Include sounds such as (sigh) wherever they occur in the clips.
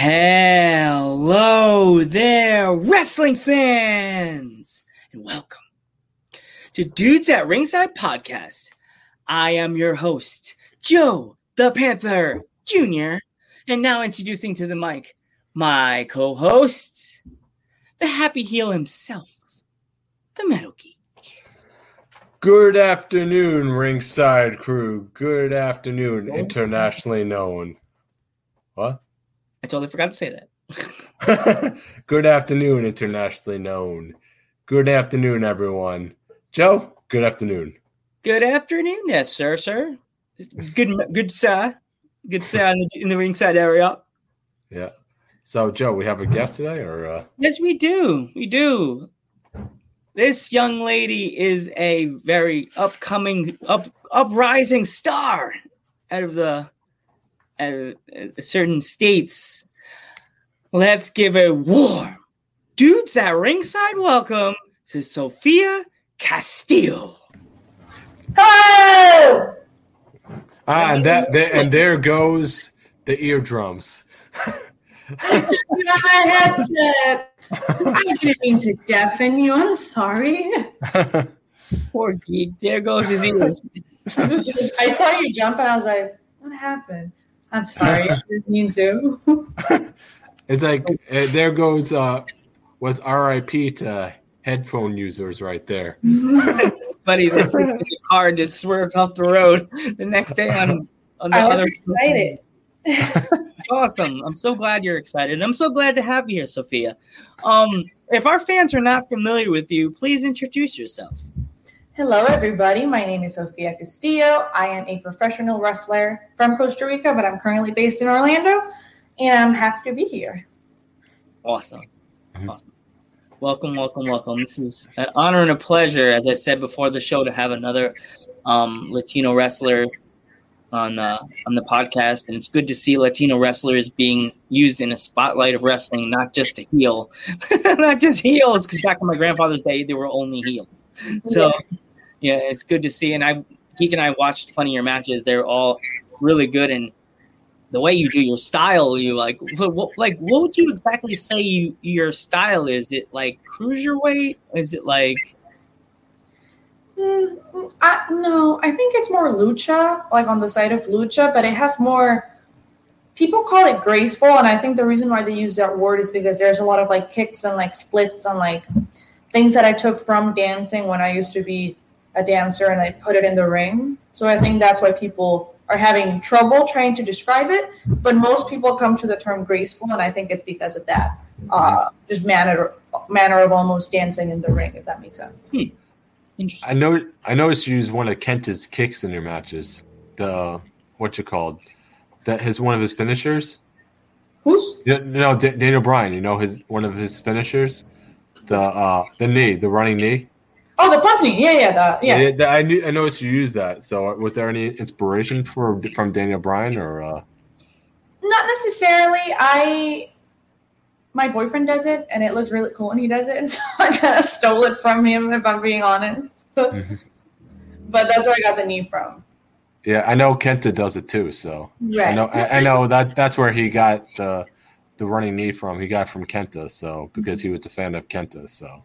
Hello there, wrestling fans, and welcome to Dudes at Ringside Podcast. I am your host, Joe the Panther Jr., and now introducing to the mic my co host, the happy heel himself, the Metal Geek. Good afternoon, ringside crew. Good afternoon, internationally known. What? I totally forgot to say that. (laughs) good afternoon, internationally known. Good afternoon, everyone. Joe, good afternoon. Good afternoon, yes, sir, sir. Good, good, sir. Good, sir, in the, in the ringside area. Yeah. So, Joe, we have a guest today, or uh... yes, we do. We do. This young lady is a very upcoming, up, uprising star out of the uh, certain states. Let's give a warm dudes at ringside welcome to Sophia Castillo. Hello. Ah, and that there, and there goes the eardrums. (laughs) my headset. I didn't mean to deafen you. I'm sorry. (laughs) Poor geek. There goes his ears. (laughs) I saw you jump and I was like, what happened? I'm sorry. (laughs) I didn't mean to. (laughs) it's like uh, there goes uh was RIP to headphone users right there. (laughs) Buddy, that's like the car just swerved off the road the next day on on the I was other excited. awesome. I'm so glad you're excited. I'm so glad to have you here, Sophia. Um, if our fans are not familiar with you, please introduce yourself. Hello, everybody. My name is Sofia Castillo. I am a professional wrestler from Costa Rica, but I'm currently based in Orlando, and I'm happy to be here. Awesome. Awesome. Welcome, welcome, welcome. This is an honor and a pleasure, as I said before the show, to have another um, Latino wrestler on uh, on the podcast, and it's good to see Latino wrestlers being used in a spotlight of wrestling, not just to heel, (laughs) not just heels. Because back in my grandfather's day, they were only heels. So yeah, it's good to see. And I, Geek and I watched plenty of your matches. They're all really good, and the way you do your style, you like, what, what, like, what would you exactly say you your style is? It like cruiserweight? Is it like? Mm, I, no, I think it's more lucha, like on the side of lucha, but it has more. People call it graceful, and I think the reason why they use that word is because there's a lot of like kicks and like splits and like things that I took from dancing when I used to be a dancer, and I put it in the ring. So I think that's why people are having trouble trying to describe it. But most people come to the term graceful, and I think it's because of that, uh, just manner manner of almost dancing in the ring, if that makes sense. Hmm. Interesting. I know. I noticed you use one of Kenta's kicks in your matches. The what you called that his one of his finishers. Who's? Yeah, No, D- Daniel Bryan. You know his one of his finishers, the uh the knee, the running knee. Oh, the pump. Yeah, yeah, the, yeah. Yeah, that- I knew. I noticed you used that. So, was there any inspiration for from Daniel Bryan or? uh Not necessarily. I my boyfriend does it, and it looks really cool when he does it, (laughs) and so I kind of stole it from him. If I'm being honest, (laughs) but that's where I got the knee from. Yeah, I know Kenta does it too. So I Right. know. I, I know that that's where he got the the running knee from. He got it from Kenta. So because he was a fan of Kenta. So,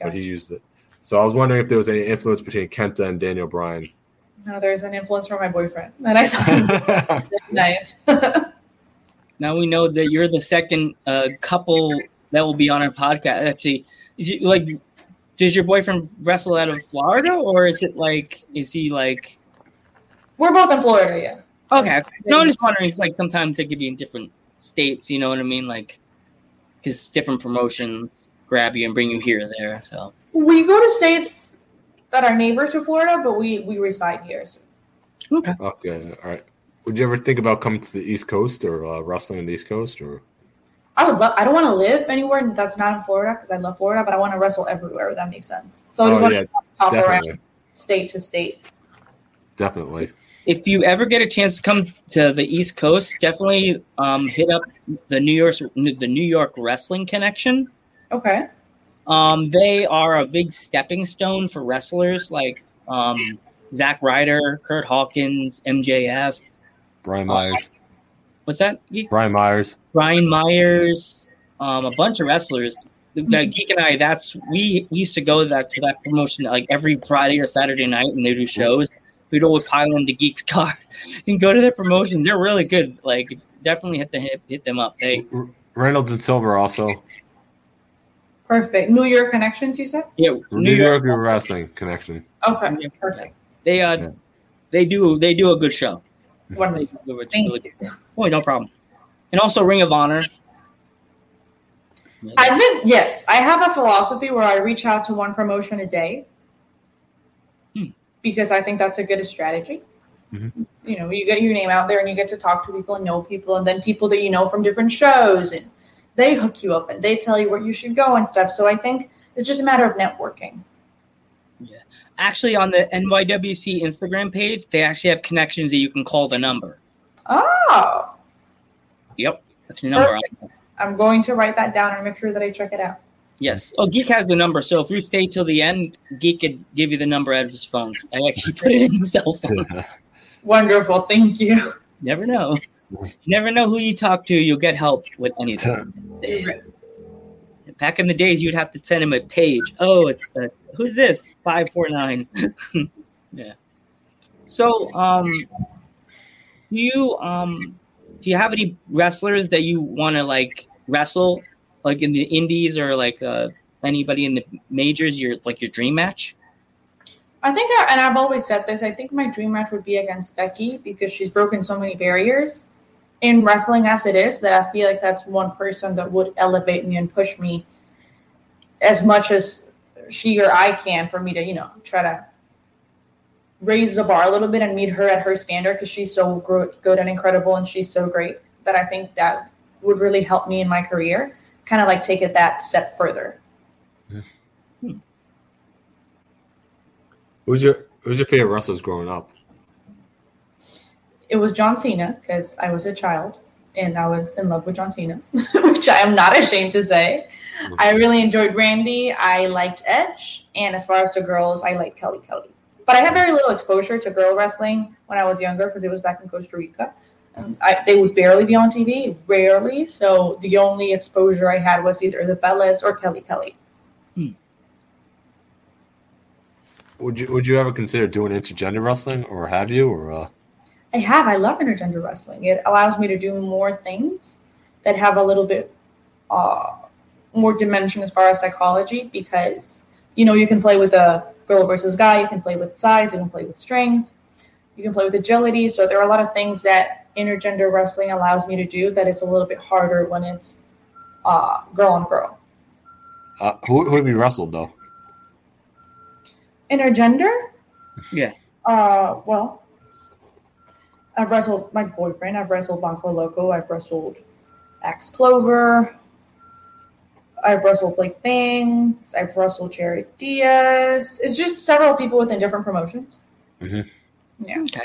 but he used it. So I was wondering if there was any influence between Kenta and Daniel Bryan. No, there's an influence from my boyfriend, and I saw (laughs) nice. (laughs) Now we know that you're the second uh, couple that will be on our podcast. Actually, is it, like, does your boyfriend wrestle out of Florida, or is it like, is he like? We're both in Florida, yeah. Okay, okay. no, I'm just wondering. It's like sometimes they could be in different states. You know what I mean? Like, because different promotions grab you and bring you here or there. So We go to states that are neighbors to Florida, but we we reside here. So. okay. Okay, all right. Would you ever think about coming to the East Coast or uh, wrestling on the East Coast or? I would love. I don't want to live anywhere that's not in Florida because I love Florida, but I want to wrestle everywhere. If that makes sense. So I just Oh want yeah, to hop around state to state. definitely. If you ever get a chance to come to the East Coast, definitely um, hit up the New York the New York Wrestling Connection. Okay. Um, they are a big stepping stone for wrestlers like um, Zack Ryder, Kurt Hawkins, MJF. Brian Myers. What's that? Brian Myers. Brian Myers, um, a bunch of wrestlers. The, the Geek and I, that's we, we used to go to that to that promotion like every Friday or Saturday night, and they do shows. We'd always pile in the Geek's car (laughs) and go to their promotions. They're really good. Like definitely hit the hit, hit them up. They Reynolds and Silver also. Perfect. New York connections, you said? yeah, New, York, Wrestling Connection. Okay. Yeah. Perfect. They uh Yeah. they do they do a good show. Wonderful. They do a Thank really good. Oh, no problem. And also Ring of Honor. I've been yes, I have a philosophy where I reach out to one promotion a day Hmm. because I think that's a good strategy. Mhm. You know, you get your name out there and you get to talk to people and know people, and then people that you know from different shows, and they hook you up and they tell you where you should go and stuff. So I think it's just a matter of networking. Yeah. Actually, on the NYWC Instagram page, they actually have connections that you can call the number. Oh, Yep, that's the number. Perfect. I'm going to write that down and make sure that I check it out. Yes. Oh, Geek has the number. So if you stay till the end, Geek could give you the number out of his phone. I actually put it in the cell phone. (laughs) Wonderful. Thank you. Never know. You never know who you talk to. You'll get help with anything. (laughs) Back in the days, you'd have to send him a page. Oh, it's uh, who's this? Five four nine. (laughs) yeah. So, um, do you um, do you have any wrestlers that you want to like wrestle, like in the indies or like uh, anybody in the majors? Your like your dream match? I think, I, and I've always said this, I think my dream match would be against Becky because she's broken so many barriers in wrestling as it is that I feel like that's one person that would elevate me and push me as much as she or I can for me to, you know, try to raise the bar a little bit and meet her at her standard because she's so gro- good and incredible and she's so great that I think that would really help me in my career, kind of like take it that step further. Hmm. Who's your Who's your favorite wrestlers growing up? It was John Cena because I was a child and I was in love with John Cena, (laughs) which I am not ashamed to say. I really enjoyed Randy. I liked Edge, and as far as the girls, I like Kelly Kelly. But I had very little exposure to girl wrestling when I was younger because it was back in Costa Rica. And I, they would barely be on TV, rarely. So the only exposure I had was either the Bellas or Kelly Kelly. Would you Would you ever consider doing intergender wrestling, or have you, or uh, I have. I love intergender wrestling. It allows me to do more things that have a little bit uh, more dimension as far as psychology because you know you can play with a girl versus guy, you can play with size, you can play with strength, you can play with agility. So there are a lot of things that intergender wrestling allows me to do that is a little bit harder when it's uh, girl on girl. uh who Who have you wrestled though? Intergender? Yeah. Uh, well, I've wrestled my boyfriend. I've wrestled Banco Loco. I've wrestled Axe Clover. I've wrestled Blake Bangs. I've wrestled Jared Diaz. It's just several people within different promotions. Mhm. Yeah. Okay,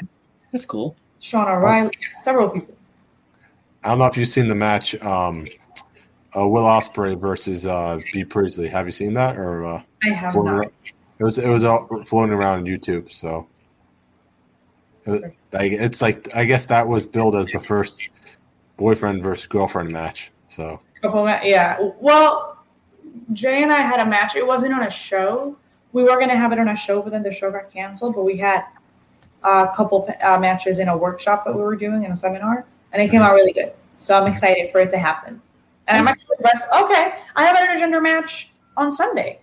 that's cool. Sean O'Reilly. Several people. I don't know if you've seen the match. Um, uh, Will Ospreay versus uh, Bea Priestley. Have you seen that, or uh, I have not. around- it was it was all floating around on YouTube. So it- I- it's like I guess that was billed as the first boyfriend versus girlfriend match. So Couple yeah. Well, Jay and I had a match. It wasn't on a show. We were gonna have it on a show, but then the show got canceled. But we had a couple uh, matches in a workshop that we were doing in a seminar, and it came out really good. So I'm excited for it to happen. And I'm actually rest- okay. I have an intergender match on Sunday.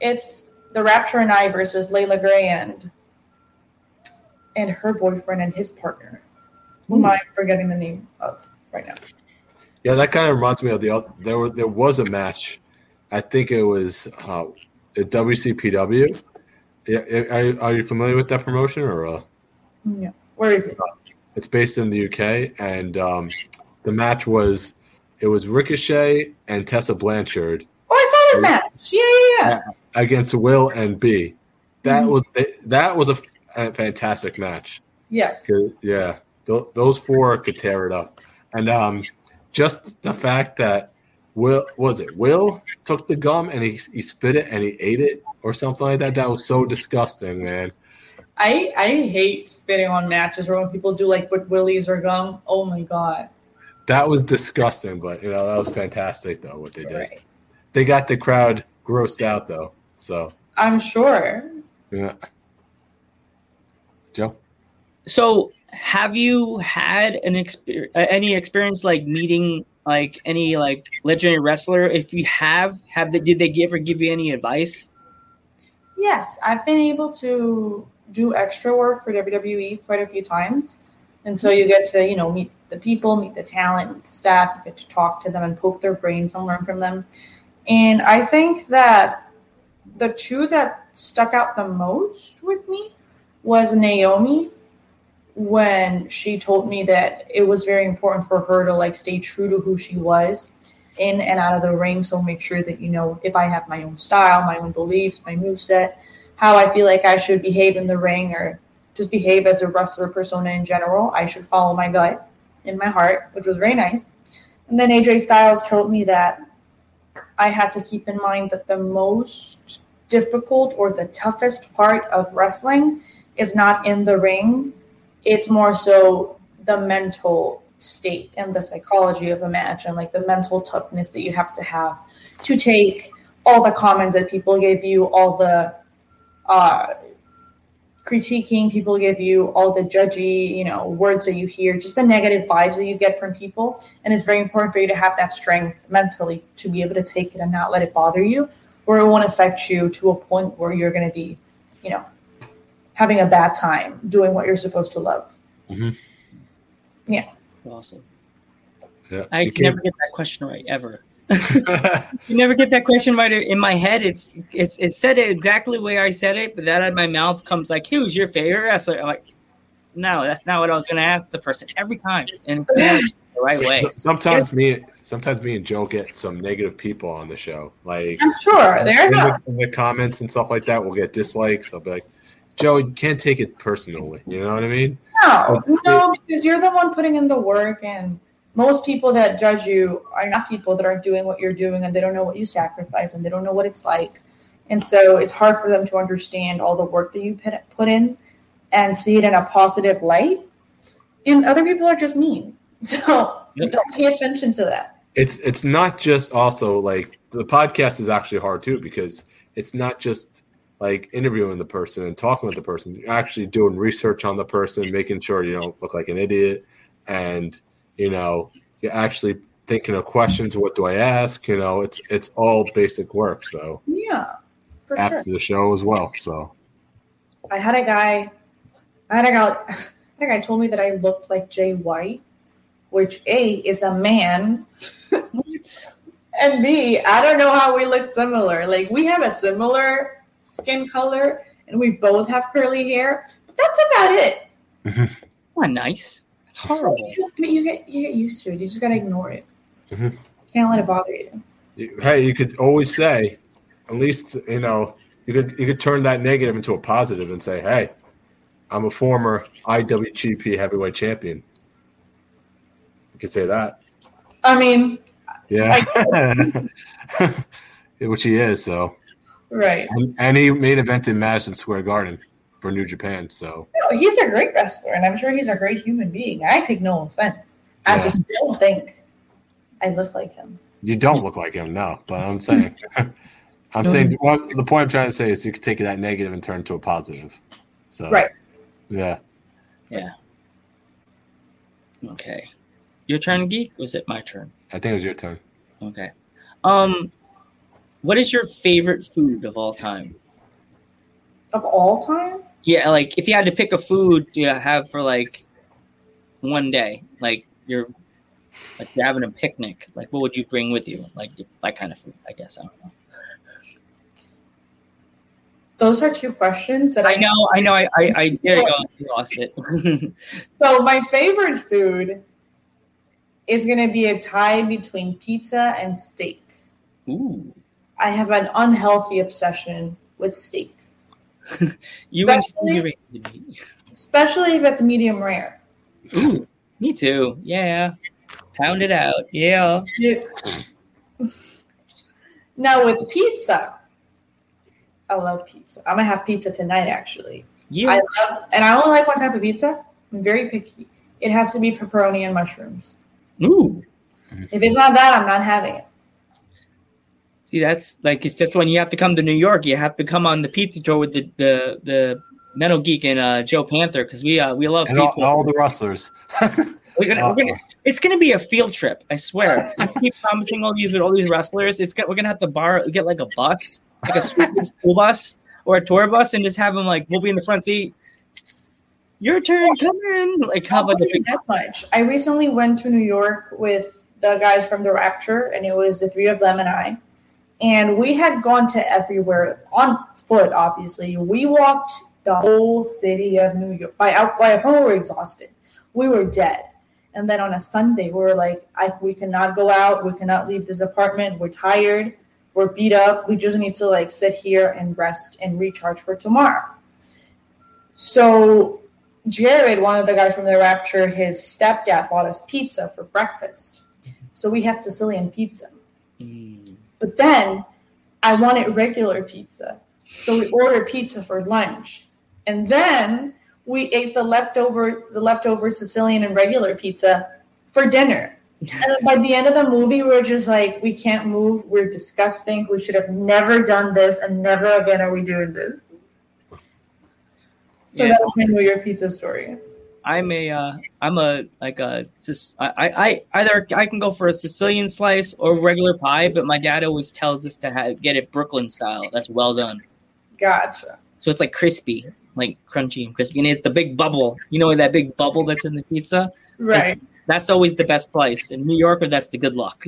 It's the Rapture and I versus Layla Gray and and her boyfriend and his partner. Who am I forgetting the name of right now? yeah, that kind of reminds me of the other. There was there was a match. I think it was uh, at WCPW. Yeah, are, are you familiar with that promotion or? Uh, Yeah. Where is it? It's based in the UK, and um, the match was it was Ricochet and Tessa Blanchard Oh, I saw this match. Yeah, yeah, yeah. against Will and B. That Mhm. was that was a f- fantastic match. Yes. Yeah, th- those four could tear it up, and um, just the fact that Will was it Will took the gum and he he spit it and he ate it or something like that. That was so disgusting, man. I I hate spitting on matches or when people do like with willies or gum. Oh my god. that was disgusting, but you know that was fantastic though what they did. Right. They got the crowd grossed out though. So I'm sure. yeah. So, have you had an experience, uh, any experience like meeting like any like legendary wrestler? If you have, have they did they give or give you any advice? Yes, I've been able to do extra work for WWE quite a few times. And so you get to, you know, meet the people, meet the talent, meet the staff, you get to talk to them and poke their brains and learn from them. And I think that the two that stuck out the most with me was Naomi when she told me that it was very important for her to like stay true to who she was in and out of the ring. So make sure that you know if I have my own style, my own beliefs, my move set, how I feel like I should behave in the ring or just behave as a wrestler persona in general. I should follow my gut in my heart, which was very nice. And then AJ Styles told me that I had to keep in mind that the most difficult or the toughest part of wrestling is not in the ring. It's more so the mental state and the psychology of the match and like the mental toughness that you have to have to take all the comments that people give you, all the uh, critiquing people give you, all the judgy, you know, words that you hear, just the negative vibes that you get from people. And it's very important for you to have that strength mentally to be able to take it and not let it bother you, or it won't affect you to a point where you're going to be, you know, having a bad time doing what you're supposed to love. Mm-hmm. Yes. Awesome. Yeah. I can never get that question right ever. (laughs) You never get that question right in my head. It's it's it said it exactly the way I said it, but that out of my mouth comes like, "Who's your favorite wrestler?" I'm like, "No, that's not what I was going to ask the person every time." And (laughs) the right So- way. so- sometimes Yes. me, sometimes me and Joe get some negative people on the show. Like I'm sure there's in, a the, in the comments and stuff like that, we'll get dislikes. I'll be like, Joe, you can't take it personally. You know what I mean? No, oh, no, because you're the one putting in the work, and most people that judge you are not people that are doing what you're doing, and they don't know what you sacrifice, and they don't know what it's like, and so it's hard for them to understand all the work that you put put in, and see it in a positive light. And other people are just mean, (laughs) so Yep. don't pay attention to that. It's it's not just also like the podcast is actually hard too because it's not just like interviewing the person and talking with the person. You're actually doing research on the person, making sure you don't look like an idiot, and you know you're actually thinking of questions. What do I ask? You know, it's it's all basic work. So Yeah, for after sure. the show as well. So I had a guy, I had a guy, (laughs) I had a guy told me that I looked like Jay White, which A is a man. (laughs) What? And B, I don't know how we look similar. Like we have a similar skin color and we both have curly hair, but that's about it. (laughs) Not nice. It's horrible. You, you get you get used to it. You just gotta ignore it. Mhm. Can't let it bother you. you- hey, you could always say, at least you know you could you could turn that negative into a positive and say, hey, I'm a former IWGP Heavyweight Champion. You could say that. I mean, Yeah. (laughs) (laughs) Which he is, so right. and, and he main event in Madison Square Garden for New Japan. So No, he's a great wrestler, and I'm sure he's a great human being. I take no offense. I just don't think I look like him. you don't look like him, no. But I'm saying, (laughs) I'm saying, well, the point I'm trying to say is you could take that negative and turn it to a positive. So Right. Yeah, yeah. Okay. Your turn, geek. Was it my turn? I think it was your turn. Okay. Um, what is your favorite food of all time? Of all time? Yeah, like if you had to pick a food to have for like one day, like you're like you're having a picnic, like what would you bring with you? Like that kind of food, I guess. I don't know. Those are two questions that I, I know, I know. I, I, I there you go. You lost it. (laughs) So my favorite food is going to be a tie between pizza and steak. Ooh, I have an unhealthy obsession with steak, (laughs) you Especially- especially if it's medium rare. Ooh, me too. Yeah, pound it out. Yeah. (laughs) Now with pizza, I love pizza. I'm gonna have pizza tonight, actually. Yeah. I love, and I only like one type of pizza. I'm very picky. It has to be pepperoni and mushrooms. Ooh. If it's not that, I'm not having it. See, that's like if that's when you have to come to New York, you have to come on the pizza tour with the the, the Metal Geek and uh, Joe Panther because we uh, we love And all, pizza. all the wrestlers. (laughs) We're gonna, we're gonna, it's gonna be a field trip. I swear. (laughs) I keep promising all these all these wrestlers. It's got, we're gonna have to bar get like a bus, like a school, (laughs) school bus or a tour bus, and just have them like we'll be in the front seat. Your turn, come in. Like have like a big that much. I recently went to New York with the guys from the Rapture, and it was the three of them and I. And we had gone to everywhere on foot. Obviously, we walked the whole city of New York. By out by we were exhausted, we were dead. And then on a Sunday, we were like, I, we cannot go out. We cannot leave this apartment. We're tired. We're beat up. We just need to like sit here and rest and recharge for tomorrow. So Jared, one of the guys from the Rapture, his stepdad bought us pizza for breakfast. So we had Sicilian pizza. Mm. But then I wanted regular pizza. So we ordered pizza for lunch. And then we ate the leftover the leftover Sicilian and regular pizza for dinner. (laughs) And by the end of the movie, we were just like, we can't move. We're disgusting. We should have never done this, and never again are we doing this. So Yeah. that was my New York pizza story. I'm a uh, I'm a like a Sic- I, I I either I can go for a Sicilian slice or regular pie, but my dad always tells us to have, get it Brooklyn style. That's well done. Gotcha. So it's like crispy, like crunchy and crispy, and it's the big bubble. You know that big bubble that's in the pizza. Right. That's always the best place in New York, or that's the good luck.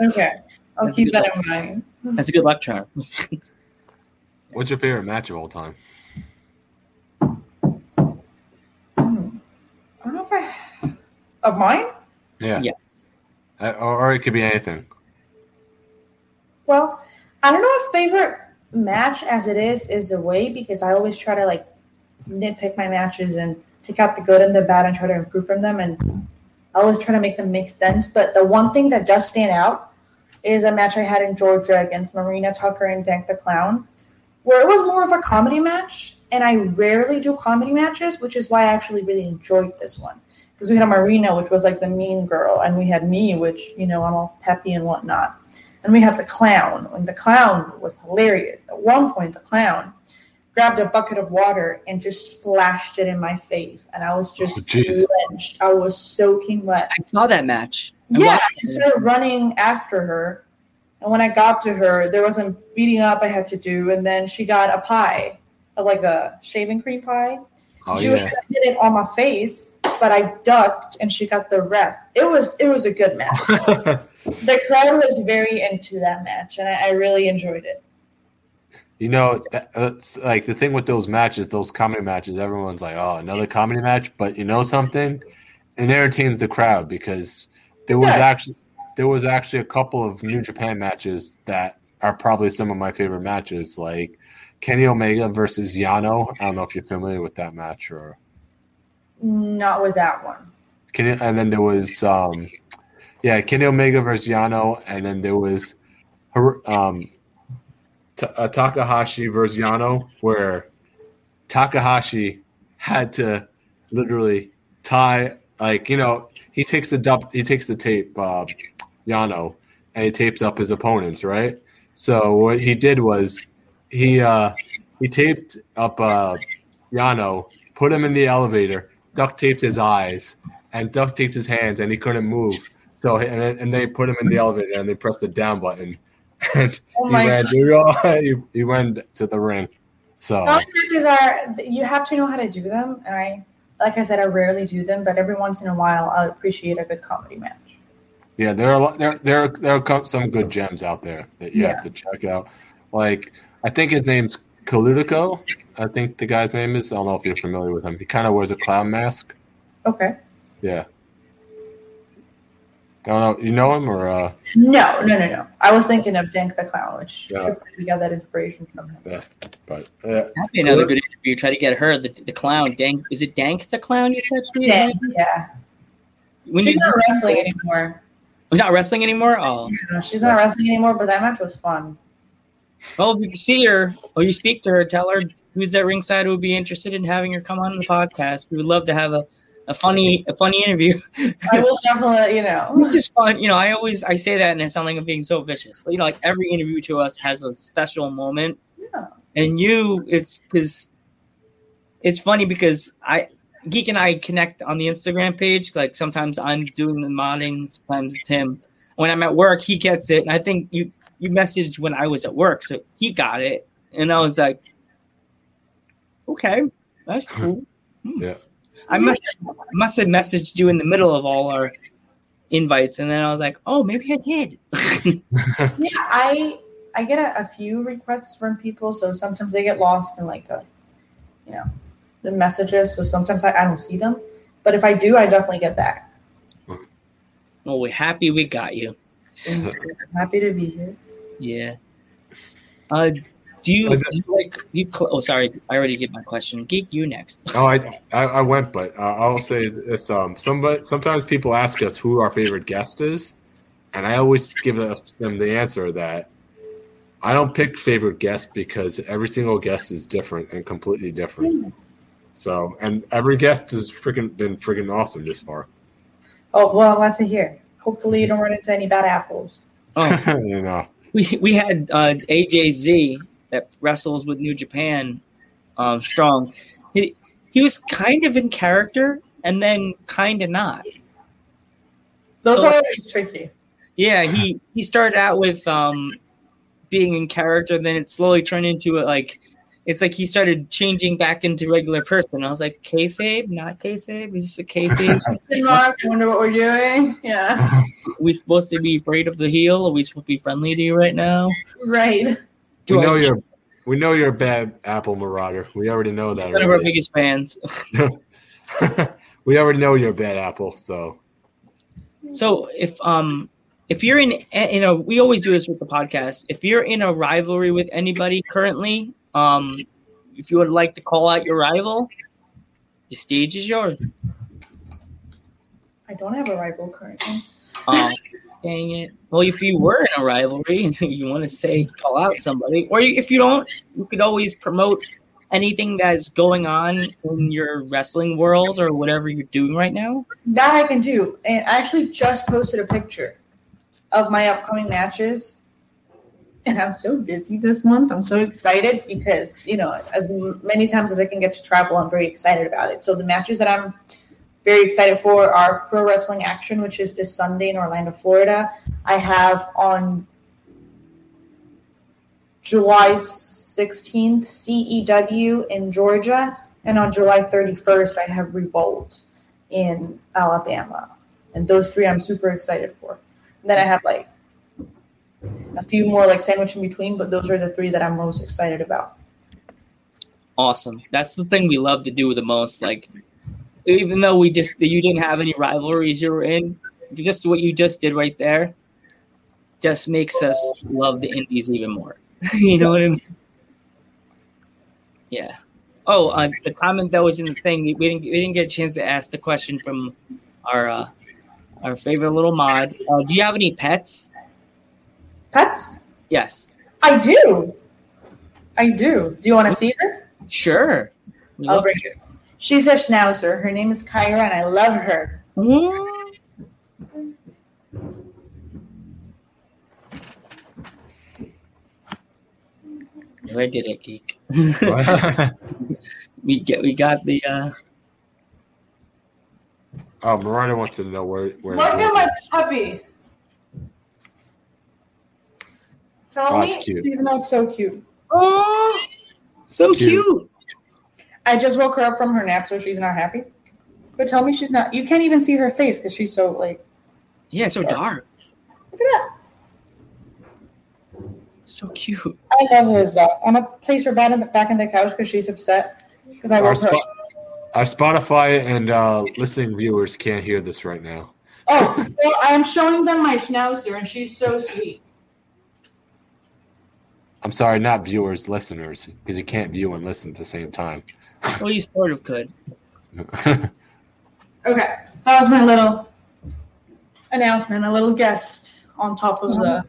Okay. I'll That's keep good. that in mind. That's a good luck charm. (laughs) What's your favorite match of all time? I don't know if I of mine. Yeah. Yeah. Uh, or, or it could be anything. Well, I don't know if favorite match as it is is the way because I always try to like nitpick my matches and take out the good and the bad and try to improve from them and I always try to make them make sense. But the one thing that does stand out is a match I had in Georgia against Marina Tucker and Dank the Clown, where it was more of a comedy match. And I rarely do comedy matches, which is why I actually really enjoyed this one. Because we had a Marina, which was like the mean girl, and we had me, which, you know, I'm all peppy and whatnot. And we had the clown, and the clown was hilarious. At one point, the clown grabbed a bucket of water and just splashed it in my face, and I was oh, just Oh, drenched. I was soaking wet. I saw that match. I Yeah, watched I started running after her, and when I got to her, there was some beating up I had to do, and then she got a pie, uh, like the shaving cream pie. Oh she was yeah. trying to hit it on my face, but I ducked, and she got the ref. It was it was a good match. (laughs) the crowd was very into that match, and I, I really enjoyed it. you know, uh, that- that's like the thing with those matches, those comedy matches. Everyone's like, "Oh, another comedy match," but you know something, it entertains the crowd because there was Yeah. actually there was actually a couple of New Japan matches that are probably some of my favorite matches, like Kenny Omega versus Yano. I don't know if you're familiar with that match or Not with that one. Kenny, and then there was um, yeah, Kenny Omega versus Yano, and then there was um, Ta- uh, Takahashi versus Yano, where Takahashi had to literally tie like you know he takes the dup- he takes the tape uh, Yano and he tapes up his opponents right. So what he did was he uh, he taped up uh, Yano, put him in the elevator, duct taped his eyes, and duct taped his hands, and he couldn't move. So and, and they put him in the elevator and they pressed the down button, (laughs) and Oh he ran. (laughs) He, he went to the ring. So matches are you have to know how to do them, and I like I said, I rarely do them, but every once in a while, I appreciate a good comedy match. Yeah, there are a lot, there there there are some good gems out there that you Yeah. have to check out. Like I think his name's Kaludico. I think the guy's name is. I don't know if you're familiar with him. He kind of wears a clown mask. Okay. Yeah. I don't know. You know him or? uh No, no, no, no. I was thinking of Dank the Clown, which Yeah. should probably got that inspiration from him. But uh, That'd be another good interview. Try to get her, the, the clown. Dank, is it Dank the clown? You said Steve? Yeah, yeah. When she's not wrestling anymore. She's not wrestling anymore. Oh, No, she's not wrestling anymore, but that match was fun. well, if you see her or you speak to her, tell her who's at ringside who would be interested in having her come on the podcast. We would love to have a, a funny a funny interview. I will definitely let you know. this is fun. You know, I always I say that and it sounds like I'm being so vicious, but you know, like every interview to us has a special moment. Yeah. And you, it's because it's funny because I Geek and I connect on the Instagram page. Like sometimes I'm doing the modding, sometimes it's him. When I'm at work, he gets it. And I think you you messaged when I was at work, so he got it, and I was like, okay, that's (laughs) cool. Hmm. Yeah. I must must have messaged you in the middle of all our invites, and then I was like, oh, maybe I did. (laughs) Yeah, I I get a, a few requests from people, so sometimes they get lost in like the, you know, the messages. So sometimes I, I don't see them, but if I do, I definitely get back. well, we're happy we got you. I'm happy to be here. Yeah. Uh, do you, do you like you? Cl- oh, sorry, I already get my question. Geek, you next. (laughs) Oh, I, I I went, but uh, I'll say this: um, somebody sometimes people ask us who our favorite guest is, and I always give them the answer that I don't pick favorite guest because every single guest is different and completely different. So, and every guest has freaking been freaking awesome this far. Oh well, I'm glad to hear. Hopefully, you don't run into any bad apples. Oh, (laughs) you know, we we had uh, AJZ that wrestles with New Japan, um, strong. He he was kind of in character and then kind of not. Those So- are always tricky. Yeah, he he started out with um being in character, then it slowly turned into a, like it's like he started changing back into regular person. I was like, kayfabe, not kayfabe. Is this a kayfabe? (laughs) Question mark. Wonder what we're doing. Yeah. Are we supposed to be afraid of the heel? Are we supposed to be friendly to you right now? Right. Do we I- know you're we know you're a bad apple marauder. We already know that. One of our biggest fans. (laughs) we already know you're a bad apple. So So if um if you're in eh, you know we always do this with the podcast. If you're in a rivalry with anybody currently, um if you would like to call out your rival, the stage is yours. I don't have a rival currently. Um, dang it. Well, if you were in a rivalry (laughs) and you want to say call out somebody, or if you don't, you could always promote anything that's going on in your wrestling world or whatever you're doing right now. That I can do. And I actually just posted a picture of my upcoming matches. And I'm so busy this month. I'm so excited because, you know, as many times as I can get to travel, I'm very excited about it. So the matches that I'm very excited for are Pro Wrestling Action, which is this Sunday in Orlando, Florida. I have on July 16th, CEW in Georgia. And on July 31st, I have Revolt in Alabama. And those three I'm super excited for. And then I have like a few more like sandwich in between, but those are the three that I'm most excited about. Awesome. That's the thing we love to do the most. Like, even though we just you didn't have any rivalries you were in, just what you just did right there, just makes us love the indies even more. (laughs) you know what I mean? Yeah. Oh, uh, the comment that was in the thing we didn't we didn't get a chance to ask the question from our uh, our favorite little mod. Uh, do you have any pets? Pets? Yes. I do. I do. Do you want to see her? Sure. We I'll love- bring her. She's a schnauzer. Her name is Kyra, and I love her. Where did it geek? (laughs) we get we got the uh Oh Miranda wants to know where where. Look at my puppy. Tell Oh, me cute. she's not so cute. oh so Cute. cute. I just woke her up from her nap, so she's not happy. But tell me she's not. You can't even see her face because she's so like. Yeah, so dark. Look at that. So cute. I love this dog. I'm gonna place her back in the back in the couch because she's upset because I Our, woke her. Up. our Spotify and uh, listening viewers can't hear this right now. Oh, well, I'm showing them my schnauzer, and she's so sweet. I'm sorry, not viewers, listeners, because you can't view and listen at the same time. Well you sort of could. (laughs) Okay, that was my little announcement, a little guest on top of the.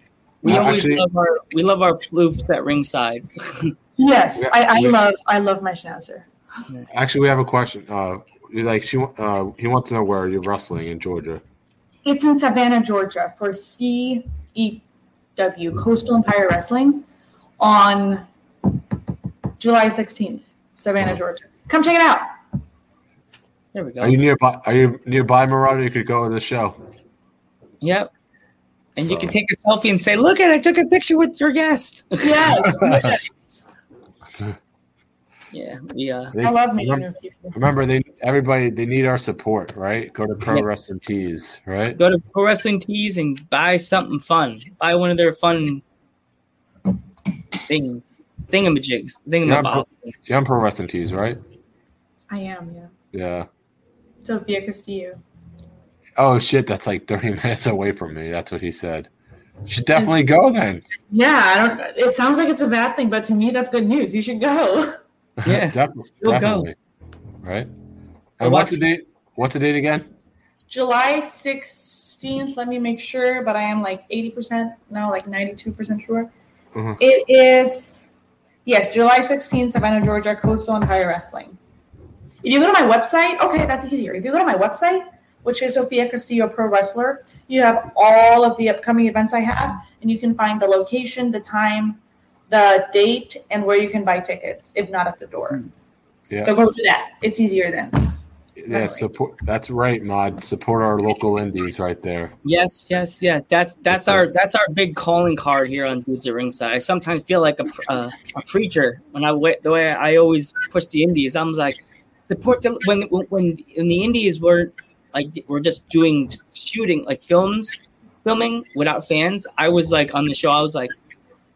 We Uh, always actually- love our we love our floofs at ringside. (laughs) Yes, I, I love I love my schnauzer. Actually, we have a question. Uh, like she uh, he wants to know where you're wrestling in Georgia. It's in Savannah, Georgia for CEW, Coastal Empire Wrestling, on July 16th, Savannah, Georgia. Come check it out. There we go. Are you nearby? Are you nearby, Marauder? You could go to the show. Yep. And you can take a selfie and say, "Look at, I took a picture with your guest." Yes. (laughs) yes. (laughs) yeah, we uh, They- I love meeting remember, people. remember, they everybody they need our support, right? Go to Pro Yeah. Wrestling Tees, right? go to Pro Wrestling Tees and buy something fun. Buy one of their fun things, thingamajigs, thingamabob. You're on Pro Wrestling Tees, right? I am, yeah. Yeah. Sophia Castillo. Oh shit, that's like 30 (laughs) minutes away from me. That's what he said. You should definitely go then. Yeah, I don't. It sounds like it's a bad thing, but to me, that's good news. You should go. (laughs) Yeah, definitely. still go. definitely. Right. I And what's the date? What's the date again? July 16th, let me make sure, but I am like 80% now, like 92% sure. Mhm. It is, yes, July 16th, Savannah, Georgia, Coastal Empire Wrestling. If you go to my website, okay, that's easier. If you go to my website, which is Sophia Castillo Pro Wrestler, you have all of the upcoming events I have, and you can find the location, the time, the date, and where you can buy tickets, if not at the door. Yeah. So go to that. It's easier then. Yeah, support. That's right, Mod. Support our local indies right there. Yes, yes, yes. That's that's our that's our big calling card here on Dudes at Ringside. I sometimes feel like a uh, a preacher when I the way I always push the indies. I'm like support the when when when in the indies were like we're just doing shooting like films filming without fans. I was like on the show. I was like.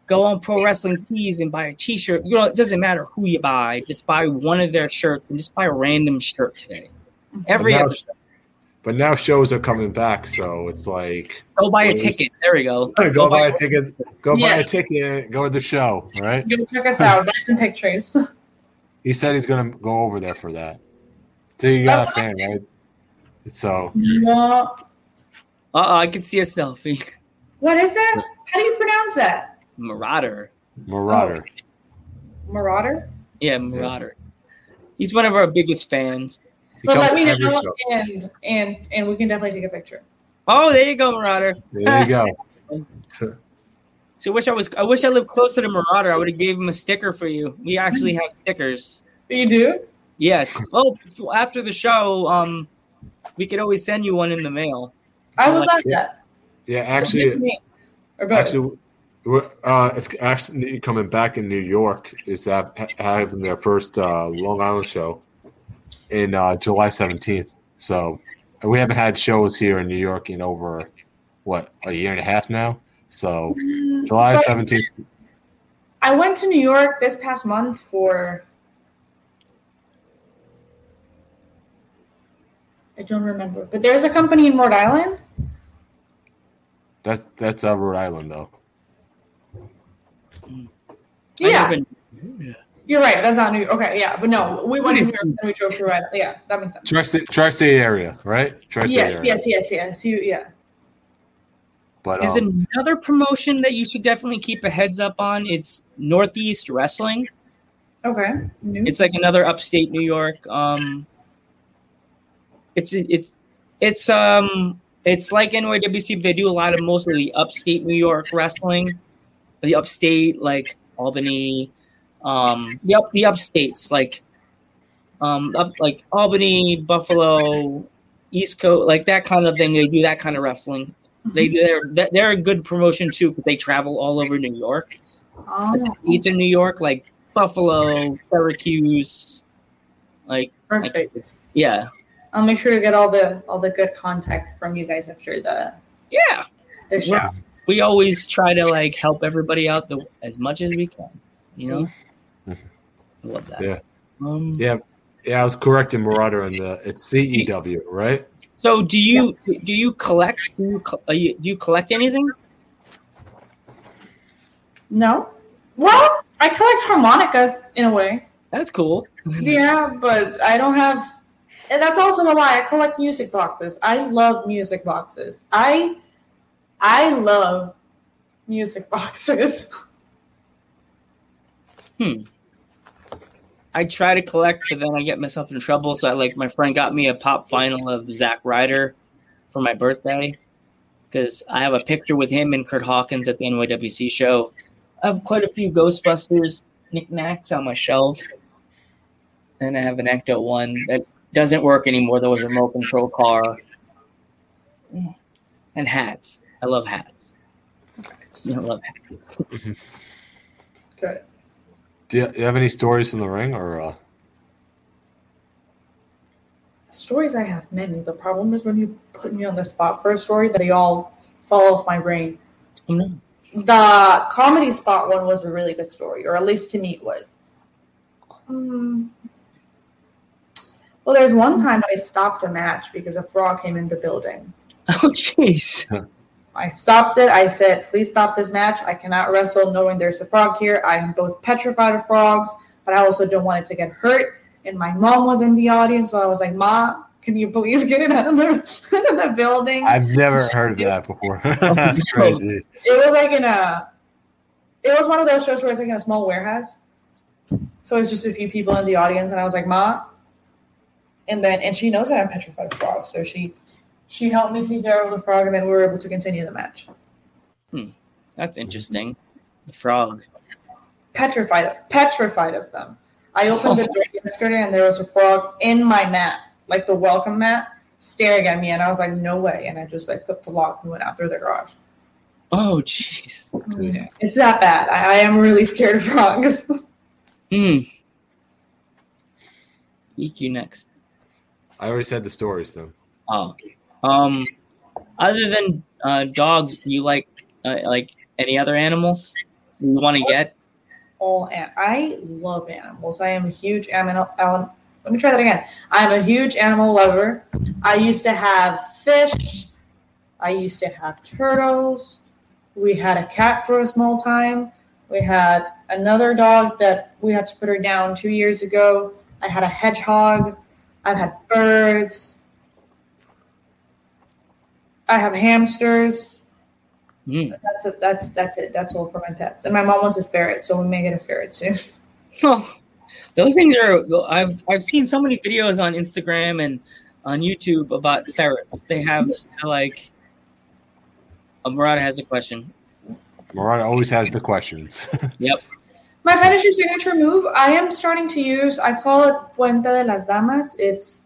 Go on Pro Wrestling Tees and buy a T-shirt. You know, it doesn't matter who you buy. Just buy one of their shirts and just buy a random shirt today. Every But now- episode, But now shows are coming back, so it's like go buy a ticket. There we go. (laughs) go buy a ticket. Go buy a ticket. Go to the show. Right? Go check us (laughs) out. Buy some pictures. (laughs) He said he's gonna go over there for that. So you got a fan, right? So What? Uh, I can see a selfie. What is that? How do you pronounce that? Marauder. Marauder. Marauder? Yeah, Marauder. He's one of our biggest fans. He But let me know, and and and we can definitely take a picture. Oh, there you go, Marauder. There you go. (laughs) So I wish I was. I wish I lived closer to Marauder. I would have gave him a sticker for you. We actually have stickers. You do? Yes. Oh, after the show, um, we could always send you one in the mail. I would like love it. that. Yeah, actually, give me- or go ahead. actually, we're, uh, it's actually coming back in New York. Is that having their first uh, Long Island show in uh, July seventeenth? So we haven't had shows here in New York in over what a year and a half now. So July But seventeenth. I went to New York this past month for. I don't remember, but there's a company in Rhode Island. That's that's uh, Rhode Island though. I Yeah, never- you're right. That's not New York. Okay, yeah, but no, we went to New York and we drove to Rhode Island. Yeah, that makes sense. Tri-state, tri-state area, right? Tri-state Yes, area. yes, yes, yes. You, yeah. But There's um, another promotion that you should definitely keep a heads up on. It's Northeast Wrestling. Okay. New. It's like another upstate New York. Um, it's it's it's um it's like NYWC, but they do a lot of mostly upstate New York wrestling. The upstate, like Albany, um, the up the upstates, like um, up like Albany, Buffalo, East Coast, like that kind of thing. They do that kind of wrestling. They they're they're a good promotion too because they travel all over New York. Oh, It's in New York, like Buffalo, Syracuse, like perfect. yeah, I'll make sure to get all the all the good contact from you guys after the yeah. the show. Yeah. We always try to like help everybody out the as much as we can. You know, Mhm. I love that. Yeah. Um, yeah, yeah, I was correcting Marauder on the it's CEW, right? So do you do you collect do you, uh, you do you collect anything? No. Well, I collect harmonicas in a way. That's cool. (laughs) Yeah, but I don't have. And that's also a lie. I collect music boxes. I love music boxes. I, I love music (laughs) boxes. Hmm. I try to collect, but then I get myself in trouble. So I like my friend got me a pop vinyl of Zack Ryder for my birthday because I have a picture with him and Kurt Hawkins at the NYWC show. I have quite a few Ghostbusters knickknacks on my shelf, and I have an Ecto one that doesn't work anymore. That was a remote control car, and hats. I love hats. I love hats. (laughs) Good. Do you, you have any stories from the ring or? Uh... Stories I have many. The problem is when you put me on the spot for a story, that they all fall off my brain. Mm-hmm. The comedy spot one was a really good story, or at least to me it was. Um, well, there's one time I stopped a match because a frog came in the building. (laughs) Oh, jeez. I stopped it. I said, please stop this match. I cannot wrestle knowing there's a frog here. I am both petrified of frogs, but I also don't want it to get hurt. And my mom was in the audience, so I was like, Ma, can you please get it out of the, (laughs) out of the building? I've never (laughs) heard of that before. (laughs) That's crazy. It was like in a, it was one of those shows where it's like in a small warehouse. So it's just a few people in the audience, and I was like, Ma. And then, and she knows that I'm petrified of frogs, so she she helped me take care of the frog, and then we were able to continue the match. Hmm. That's interesting. The frog. Petrified, petrified of them. I opened the (laughs) door yesterday, and there was a frog in my mat, like the welcome mat, staring at me, and I was like, "No way!" And I just like put the lock and went out through the garage. Oh, jeez. Yeah. It's that bad. I, I am really scared of frogs. (laughs) Hmm. you next. I already said the stories though. Oh, um, other than uh, dogs, do you like uh, like any other animals you want to get? All an- I love animals. I am a huge animal. Um, let me try that again. I'm a huge animal lover. I used to have fish. I used to have turtles. We had a cat for a small time. We had another dog that we had to put her down two years ago. I had a hedgehog. I've had birds. I have hamsters. Mm. That's it. That's that's it. That's all for my pets. And my mom wants a ferret, so we may get a ferret soon. (laughs) Oh, those things are. I've I've seen so many videos on Instagram and on YouTube about ferrets. They have like. Uh, Marauder has a question. Marauder always has the questions. (laughs) Yep. My finisher signature move, I am starting to use. I call it Puente de las Damas. It's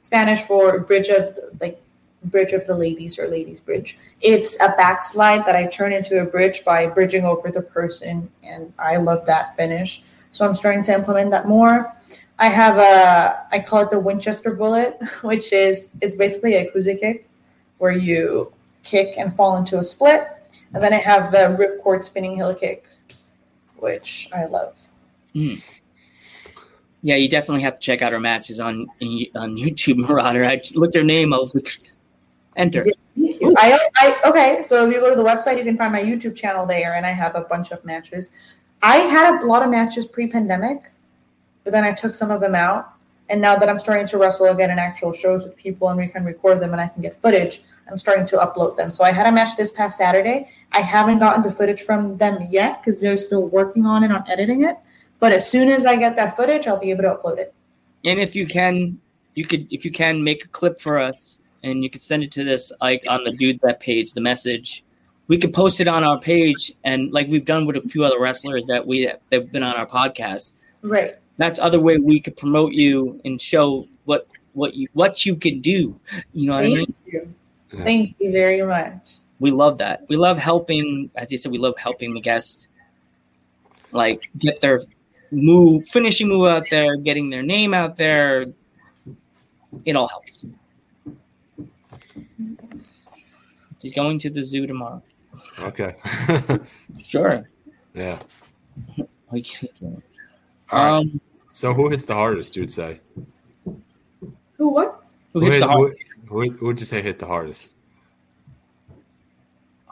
Spanish for bridge of like bridge of the ladies or ladies bridge. It's a backslide that I turn into a bridge by bridging over the person, and I love that finish. So I'm starting to implement that more. I have a I call it the Winchester bullet, (laughs) which is it's basically a kuzi kick where you kick and fall into a split. And then I have the ripcord spinning heel kick, which I love. Mm. Yeah, you definitely have to check out her matches on on YouTube, Marauder. I looked her name up. Enter. Thank you. I, I okay. So if you go to the website, you can find my YouTube channel there, and I have a bunch of matches. I had a lot of matches pre-pandemic, but then I took some of them out. And now that I'm starting to wrestle again in actual shows with people, and we can record them, and I can get footage, I'm starting to upload them. So I had a match this past Saturday. I haven't gotten the footage from them yet because they're still working on it on editing it. But as soon as I get that footage, I'll be able to upload it. And if you can, you could if you can make a clip for us and you could send it to this like on the dudes that page, the message. We could post it on our page, and like we've done with a few other wrestlers that we that've been on our podcast. Right. That's other way we could promote you and show what what you what you can do. You know what Thank I mean? you. Thank you very much. We love that. We love helping, as you said, we love helping the guests like get their move, finishing move out there, getting their name out there. It all helps. She's going to the zoo tomorrow. okay. (laughs) Sure. yeah. (laughs) We can- All right. Um, So who hits the hardest? You'd say. Who what? who hits hit- the hard? who, who, who would you say hit the hardest?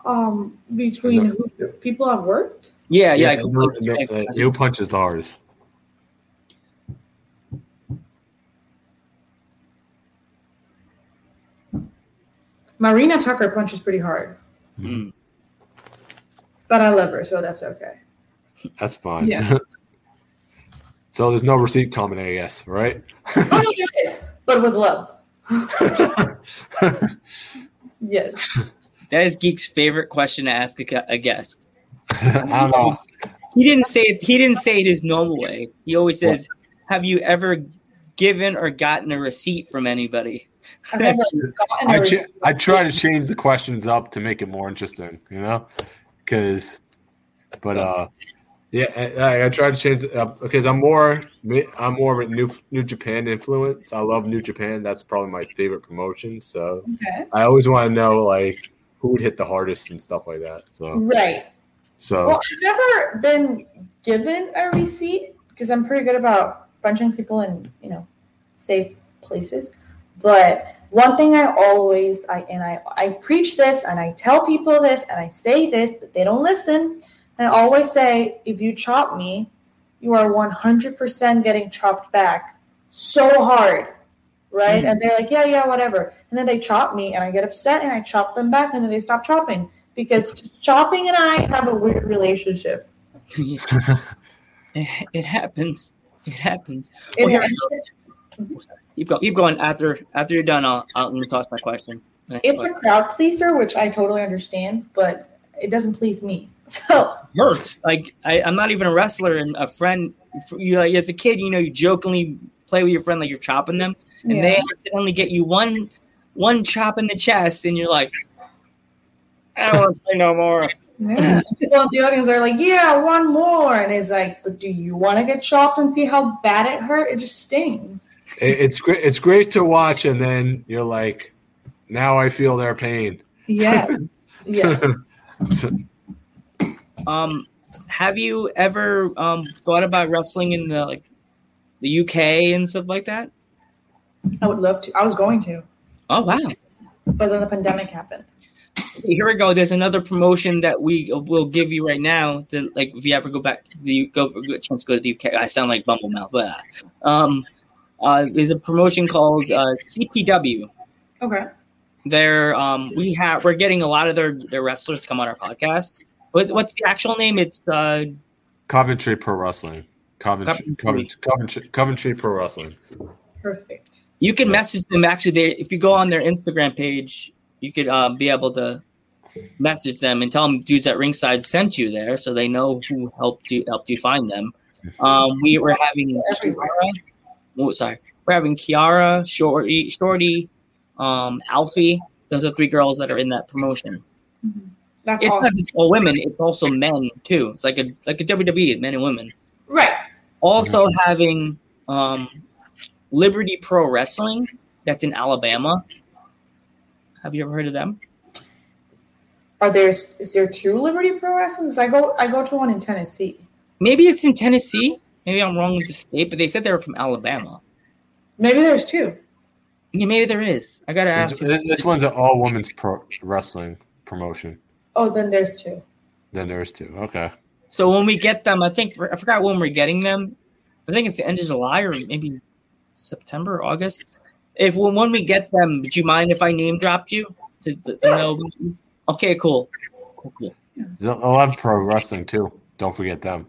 Um, between who, people I've worked. Yeah, yeah. I no, completely- no, uh, who punches the hardest? Marina Tucker punches pretty hard, Mm. but I love her, so that's okay. That's fine. Yeah. (laughs) So there's no receipt coming, I guess, right? oh, no, there is, but with love. (laughs) yes. That is Geek's favorite question to ask a, a guest. (laughs) I don't know. He didn't say it. He didn't say it his normal way. He always says, "Have you ever given or gotten a receipt from anybody?" I've never (laughs) gotten a I, ch- I try to change the questions up to make it more interesting, you know, because, but uh, yeah, I, I try to change it up because I'm more I'm more of a new New Japan influence. I love New Japan. That's probably my favorite promotion. So Okay. I always want to know like who would hit the hardest and stuff like that. So Right. so Well, I've never been given a receipt because I'm pretty good about bunching people in, you know, safe places. But one thing I always I and I I preach this and I tell people this and I say this, but they don't listen. And I always say, if you chop me, you are 100% getting chopped back so hard. Right. Mhm. And they're like, yeah, yeah, whatever. And then they chop me and I get upset and I chop them back and then they stop chopping because (laughs) chopping and I have a weird relationship. (laughs) (laughs) it, it happens. It happens. It Well, happens. Keep going. Keep going. After after you're done, I'll I'll let me toss my question. It's a crowd pleaser, which I totally understand, but it doesn't please me. (laughs) So hurts. Like I, I'm not even a wrestler, and a friend. You like as a kid, you know, you jokingly play with your friend like you're chopping them, and yeah. they accidentally get you one one chop in the chest, and you're like, I don't want to play no more. Yeah. The audience are like, "Yeah, one more," and it's like, "But do you want to get chopped and see how bad it hurt? It just stings." It, it's great. It's great to watch, and then you're like, now I feel their pain. Yes. (laughs) yeah. Um, have you ever um thought about wrestling in the like the UK and stuff like that? I would love to. I was going to, Oh wow. but then the pandemic happened. Here we go. There's another promotion that we will give you right now. That like if you ever go back to the go go- chance to go to the UK. I sound like Bumblemouth, but um, uh, there's a promotion called uh, CPW. Okay. They're um, we have we're getting a lot of their their wrestlers to come on our podcast. What, what's the actual name? It's uh, Coventry Pro Wrestling. Coventry, Coventry. Coventry, Coventry, Coventry Pro Wrestling. Perfect. you can message them actually. They if you go on their Instagram page, you could uh, be able to message them and tell them dudes at ringside sent you there, so they know who helped you helped you find them. Um, we were having Everywhere. Kiara, oh, sorry, we're having Kiara, Shorty, Shorty, um, Alfie. Those are three girls that are in that promotion. Mhm. That's It's all. not just all women; it's also men too. It's like a like a WWE, men and women. Right. Also having um, Liberty Pro Wrestling that's in Alabama. Have you ever heard of them? Are there is there two Liberty Pro Wrestling? 'Cause I go I go to one in Tennessee. Maybe it's in Tennessee. Maybe I'm wrong with the state, but they said they were from Alabama. Maybe there's two. Yeah, maybe there is. I gotta ask you. This this one's an all women's pro wrestling promotion. Oh, then there's two. Then there's two. Okay. So when we get them, I think I forgot when we're getting them. I think it's the end of July or maybe September, August. If when, when we get them, would you mind if I name dropped you to, to know? Okay, cool. Cool, cool. There's 11 Pro Wrestling too. Don't forget them.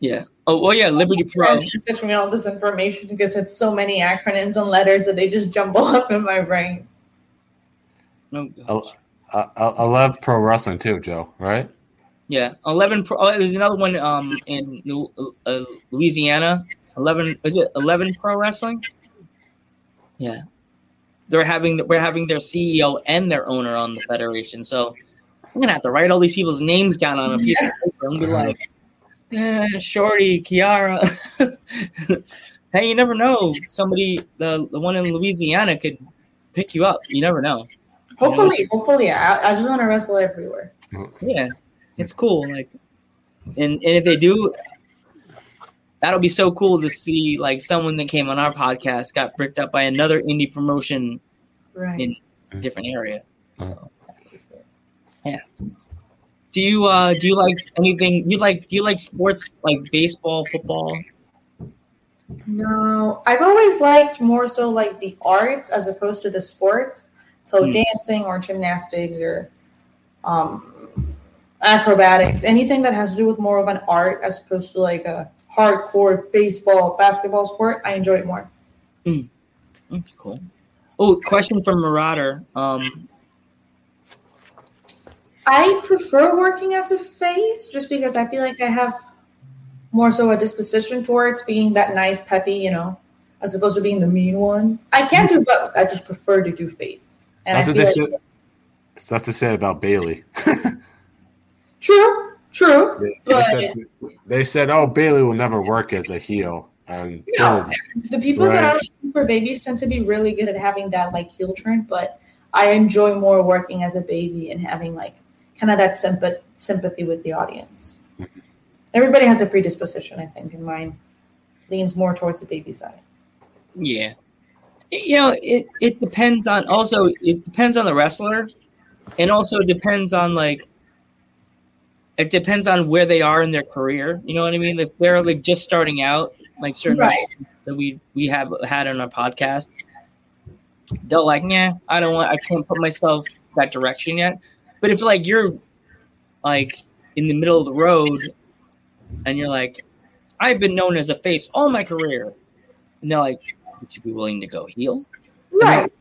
Yeah. Oh, oh yeah, Liberty Pro. Guys, Teach me all this information because it's so many acronyms and letters that they just jumble (laughs) up in my brain. No, El- Uh, uh, 11 Pro Wrestling too, Joe. Right? Yeah, eleven. Pro, oh, there's another one um in Lu- uh, Louisiana. Eleven is it eleven Pro Wrestling? Yeah, they're having we're having their CEO and their owner on the federation. So I'm gonna have to write all these people's names down on a piece of paper and be like, eh, (laughs) Shorty, Kiara. (laughs) hey, you never know. Somebody the the one in Louisiana could pick you up. You never know. Hopefully, hopefully, I, I just want to wrestle everywhere. Yeah, it's cool. Like, and and if they do, that'll be so cool to see. Like someone that came on our podcast got bricked up by another indie promotion Right. in a different area. Uh-huh. So, yeah. Do you uh do you like anything? You like do you like sports like baseball, football? No, I've always liked more so like the arts as opposed to the sports. So Hmm. dancing or gymnastics or um, acrobatics, anything that has to do with more of an art as opposed to like a hardcore baseball, basketball sport, I enjoy it more. Mm. Mm, cool. Oh, question from Marauder. Um, I prefer working as a face just because I feel like I have more so a disposition towards being that nice, peppy, you know, as opposed to being the mean one. I can do both. I just prefer to do face. And that's I what they like said. That's to say about Bayley. (laughs) true, true. They, but, they, said, they, said, "Oh, Bayley will never work as a heel." And no, the people right. that are super babies tend to be really good at having that like heel turn, but I enjoy more working as a baby and having like kind of that sympathy sympathy with the audience. Mm-hmm. Everybody has a predisposition, I think, and mine leans more towards the baby side. Yeah, you know, it it depends on also it depends on the wrestler, and also depends on like it depends on where they are in their career. You know what I mean? If they're like just starting out, like certain right. that we we have had on our podcast, they're like, yeah, I don't want, I can't put myself that direction yet. But if like you're like in the middle of the road and you're like, I've been known as a face all my career, and they're like, would you be willing to go heel? Right.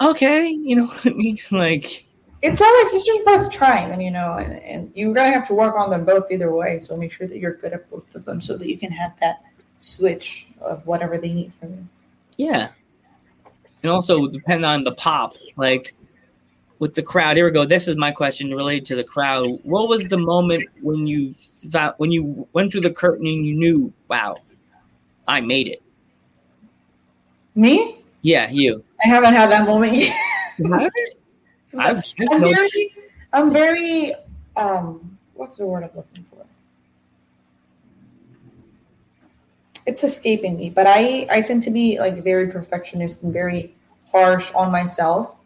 okay, you know what I mean? (laughs) Like it's always it's just worth trying, and you know, and, and you're gonna have to work on them both either way. So make sure that you're good at both of them, so that you can have that switch of whatever they need from you. Yeah, and also depend on the pop. Like with the crowd. Here we go. This is my question related to the crowd. What was the moment when you found, when you went through the curtain and you knew, wow, I made it? Me? Yeah, you. I haven't had that moment yet. (laughs) I'm, I'm very, I'm very, um, what's the word I'm looking for? It's escaping me, but I, I tend to be like very perfectionist and very harsh on myself.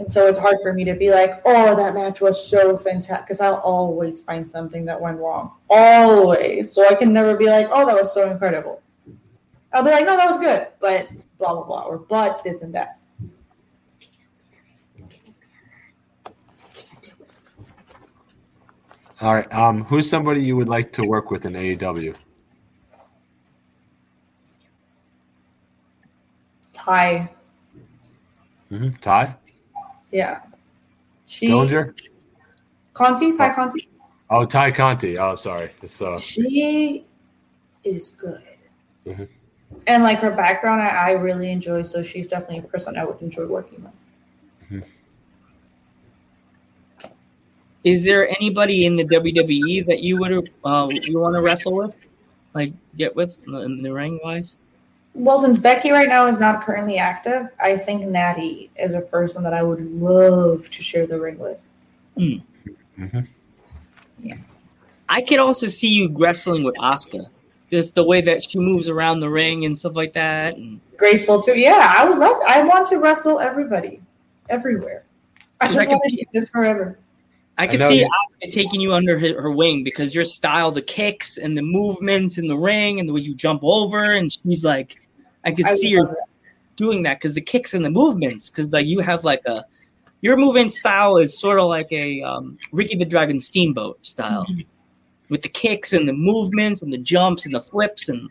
And so it's hard for me to be like, oh, that match was so fantastic. Because I'll always find something that went wrong. Always. So I can never be like, oh, that was so incredible. I'll be like, no, that was good. But blah, blah, blah. Or but this and that. All right. Um, who's somebody you would like to work with in AEW? Ty. Mm-hmm. Tay. Yeah. She, Dillinger? Conti, Tay oh. Conti. Oh, Tay Conti. Oh, sorry. uh... She is good. Mm-hmm. And like her background, I, I, really enjoy. So she's definitely a person I would enjoy working with. Mm-hmm. Is there anybody in the WWE that you would uh, you want to wrestle with, like get with in the ring wise? Well, since Becky right now is not currently active, I think Natty is a person that I would love to share the ring with. Mm. Mm-hmm. Yeah. I could also see you wrestling with Asuka, Just the way that she moves around the ring and stuff like that. And... Graceful too. Yeah, I would love. I want to wrestle everybody, everywhere. I just I want to keep this forever. I could I see Asuka taking you under her, her, wing because your style, the kicks and the movements in the ring and the way you jump over, and she's like, I could I see her that. doing that because the kicks and the movements, because like you have like a your movement style is sort of like a um, Ricky the Dragon Steamboat style, mm-hmm. with the kicks and the movements and the jumps and the flips and.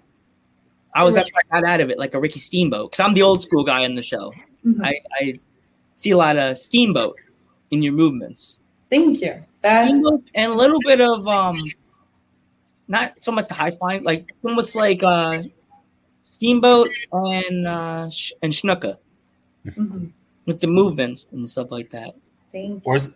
I was I got out of it like a Ricky Steamboat because I'm the old school guy in the show. Mm-hmm. I, I see a lot of Steamboat in your movements. Thank you. That- and a little bit of um, not so much the high flying, like almost like uh, Steamboat and uh, sh- and Snuka mm-hmm. with the movements and stuff like that. Thank you.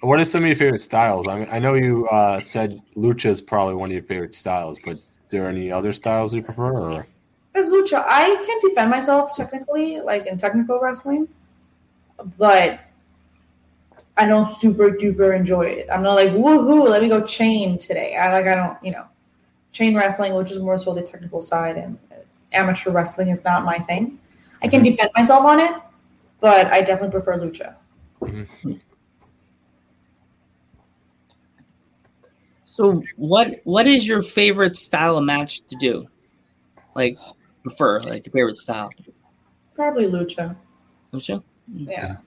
what are some of your favorite styles? I mean, I know you uh, said lucha is probably one of your favorite styles, but is there any other styles you prefer? Or? It's lucha. I can't defend myself technically, like in technical wrestling, but I don't super duper enjoy it. I'm not like woohoo, let me go chain today. I like I don't, you know, chain wrestling, which is more so the technical side, and amateur wrestling is not my thing. I can mm-hmm. defend myself on it, but I definitely prefer lucha. Mm-hmm. So what what is your favorite style of match to do? Like prefer like your favorite style? Probably lucha. Lucha. Yeah,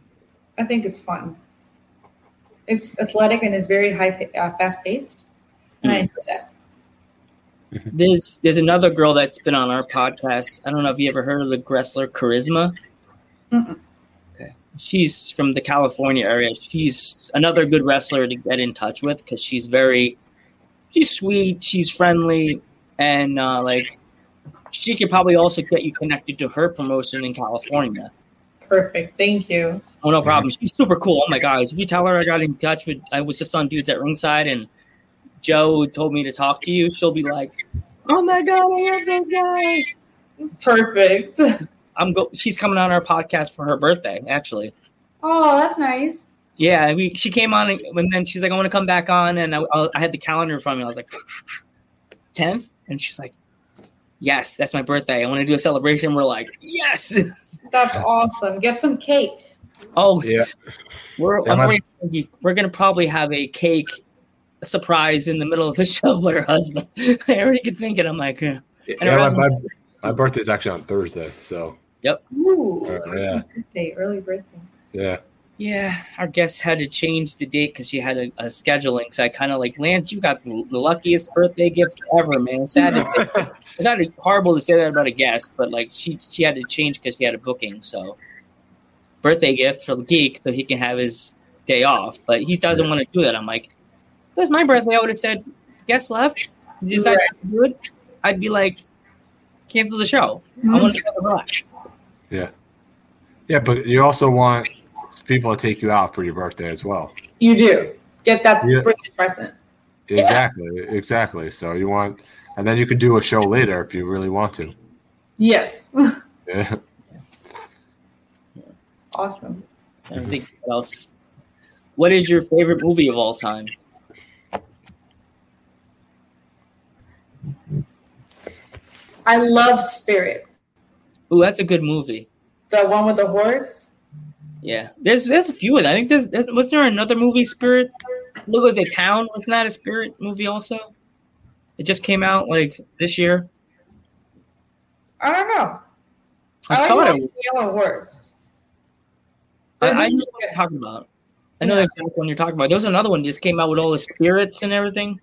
I think it's fun it's athletic and it's very high, uh, fast paced, and mm. I enjoy that. there's there's another girl that's been on our podcast. I don't know if you ever heard of the wrestler Charisma. Mm-mm. Okay, she's from the California area. She's another good wrestler to get in touch with because she's very, she's sweet, she's friendly, and uh, like she could probably also get you connected to her promotion in California. Perfect. Thank you. Oh no problem. Mm-hmm. She's super cool. Oh my god! If you tell her I got in touch with, I was just on dudes at ringside, and Joe told me to talk to you. She'll be like, "Oh my god, I love those guys." Perfect. (laughs) I'm go. She's coming on our podcast for her birthday, actually. Oh, that's nice. Yeah, we, she came on, and and then she's like, "I want to come back on," and I, I had the calendar in front me. I was like, (laughs) "10th," and she's like, "Yes, that's my birthday. I want to do a celebration." We're like, "Yes!" (laughs) That's awesome. Get some cake. Oh, Yeah. We're Yeah, I'm my- already thinking we're gonna probably have a cake surprise in the middle of the (laughs) show with her husband. (laughs) I already could think it. I'm like, yeah. Yeah, her my, husband- my, my birthday's actually on Thursday, so Yep. Ooh. Uh, yeah. Birthday, early birthday. yeah. yeah, our guest had to change the date because she had a, a scheduling. So I kind of like Lance, you got the, the luckiest birthday gift ever, man. It's sad. (laughs) It's not horrible to say that about a guest, but like she she had to change because she had a booking. So birthday gift for the geek so he can have his day off, but he doesn't want to do that. I'm like, if it was my birthday. I would have said guest left. You decide Right. to do it. I'd be like, cancel the show. I Mhm. want to relax. Yeah, Yeah, but you also want people to take you out for your birthday as well. You do. Get that Yeah. birthday present. Yeah. Exactly, exactly. So you want, and then you could do a show later if you really want to. Yes. (laughs) Yeah. Awesome. I don't think what else. What is your favorite movie of all time? I love Spirit. Ooh, that's a good movie. The one with the horse. Yeah, there's there's a few of them. I think there's, there's was there another movie, Spirit? Look at the Town. Wasn't that a Spirit movie also? It just came out like this year. I don't know. I, like thought watching it. the Yellow Horse. I, I know is what you're talking about. I know Yeah. exactly what you're talking about. There was another one that just came out with all the spirits and everything.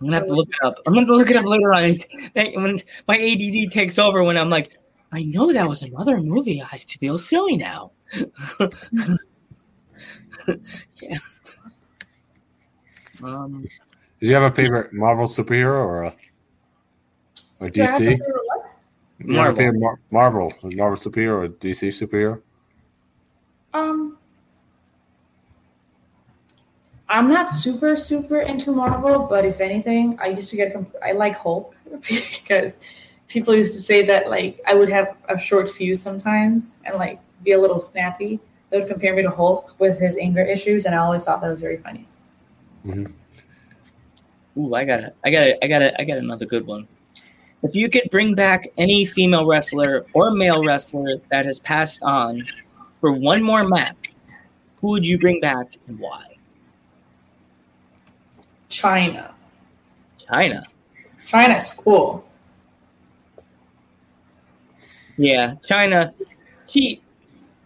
I'm gonna have to look it up. I'm gonna look it up later on. (laughs) When my ADD takes over, when I'm like, I know that was another movie. I have to feel silly now. (laughs) yeah. Um, Did you have a favorite Marvel superhero or a, or Yeah, DC? Thought they were like- You have a Marvel. Mar- Marvel, Marvel superhero or DC superhero? Um, I'm not super super into Marvel, but if anything, I used to get comp- I like Hulk (laughs) because people used to say that like I would have a short fuse sometimes and like be a little snappy. They would compare me to Hulk with his anger issues, and I always thought that was very funny. ooh, I got it. I got it. I got it. I got another good one. If you could bring back any female wrestler or male wrestler that has passed on for one more match, who would you bring back and why? Chyna, Chyna. Chyna's cool. Yeah, Chyna. She